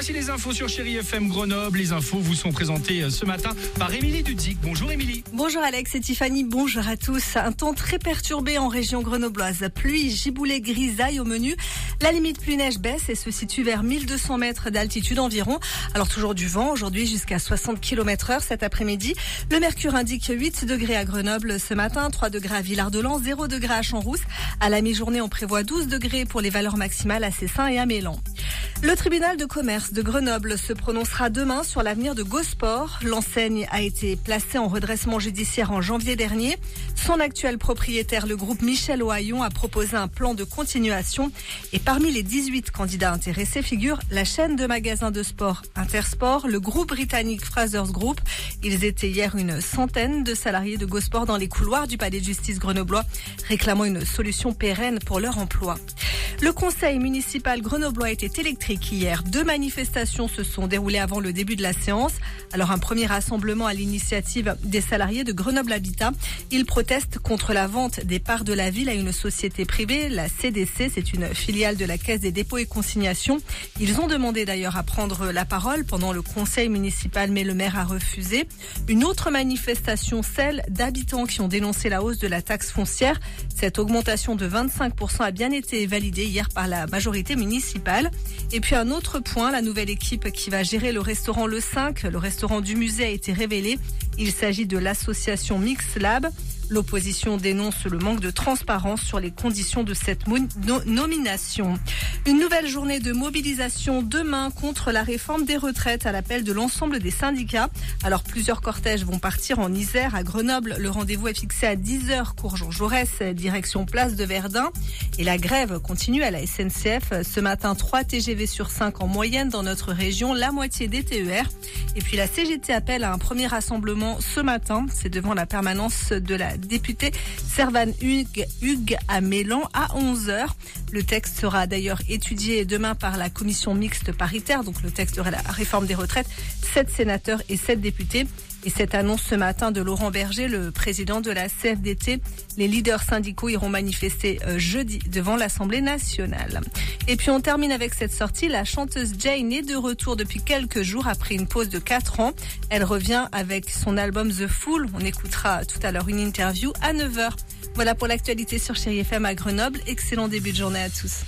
Voici les infos sur Chéri FM Grenoble. Les infos vous sont présentées euh, ce matin par Émilie Dudzik. Bonjour Émilie. Bonjour Alex et Tiffany, bonjour à tous. Un temps très perturbé en région grenobloise. Pluie, giboulée, grisaille au menu. La limite pluie-neige baisse et se situe vers 1200 mètres d'altitude environ. Alors toujours du vent aujourd'hui jusqu'à 60 km heure cet après-midi. Le mercure indique 8 degrés à Grenoble ce matin, 3 degrés à Villard-de-Lans, 0 degrés à Champs-Rousse. À la mi-journée, on prévoit 12 degrés pour les valeurs maximales à Cessin et à Mélan. Le tribunal de commerce de Grenoble se prononcera demain sur l'avenir de Gosport. L'enseigne a été placée en redressement judiciaire en janvier dernier. Son actuel propriétaire, le groupe Michel Ohaillon, a proposé un plan de continuation. Et parmi les 18 candidats intéressés figure la chaîne de magasins de sport Intersport, le groupe britannique Frasers Group. Ils étaient hier une centaine de salariés de Gosport dans les couloirs du palais de justice grenoblois, réclamant une solution pérenne pour leur emploi. Le conseil municipal grenoblois était électrique hier. Deux manifestations se sont déroulées avant le début de la séance. Alors un premier rassemblement à l'initiative des salariés de Grenoble Habitat. Ils protestent contre la vente des parts de la ville à une société privée, la CDC. C'est une filiale de la Caisse des dépôts et consignations. Ils ont demandé d'ailleurs à prendre la parole pendant le conseil municipal, mais le maire a refusé. Une autre manifestation, celle d'habitants qui ont dénoncé la hausse de la taxe foncière. Cette augmentation de 25% a bien été validée hier par la majorité municipale. Et puis un autre point, la nouvelle équipe qui va gérer le restaurant Le 5, le restaurant du musée a été révélée. Il s'agit de l'association Mix Lab. L'opposition dénonce le manque de transparence sur les conditions de cette nomination. Une nouvelle journée de mobilisation demain contre la réforme des retraites à l'appel de l'ensemble des syndicats. Alors plusieurs cortèges vont partir en Isère, à Grenoble. Le rendez-vous est fixé à 10h, cours Jean Jaurès, direction place de Verdun. Et la grève continue à la SNCF. Ce matin, 3 TGV sur 5 en moyenne dans notre région, la moitié des TER. Et puis la CGT appelle à un premier rassemblement ce matin. C'est devant la permanence de la député Servan Hugues, Hugues à Mélan à 11h. Le texte sera d'ailleurs étudié demain par la commission mixte paritaire, donc le texte de la réforme des retraites. Sept sénateurs et sept députés. Et cette annonce ce matin de Laurent Berger, le président de la CFDT, les leaders syndicaux iront manifester euh, jeudi devant l'Assemblée nationale. Et puis on termine avec cette sortie. La chanteuse Jane est de retour depuis quelques jours après une pause de 4 ans. Elle revient avec son album The Fool. On écoutera tout à l'heure une interview à 9h. Voilà pour l'actualité sur Chéri FM à Grenoble. Excellent début de journée à tous.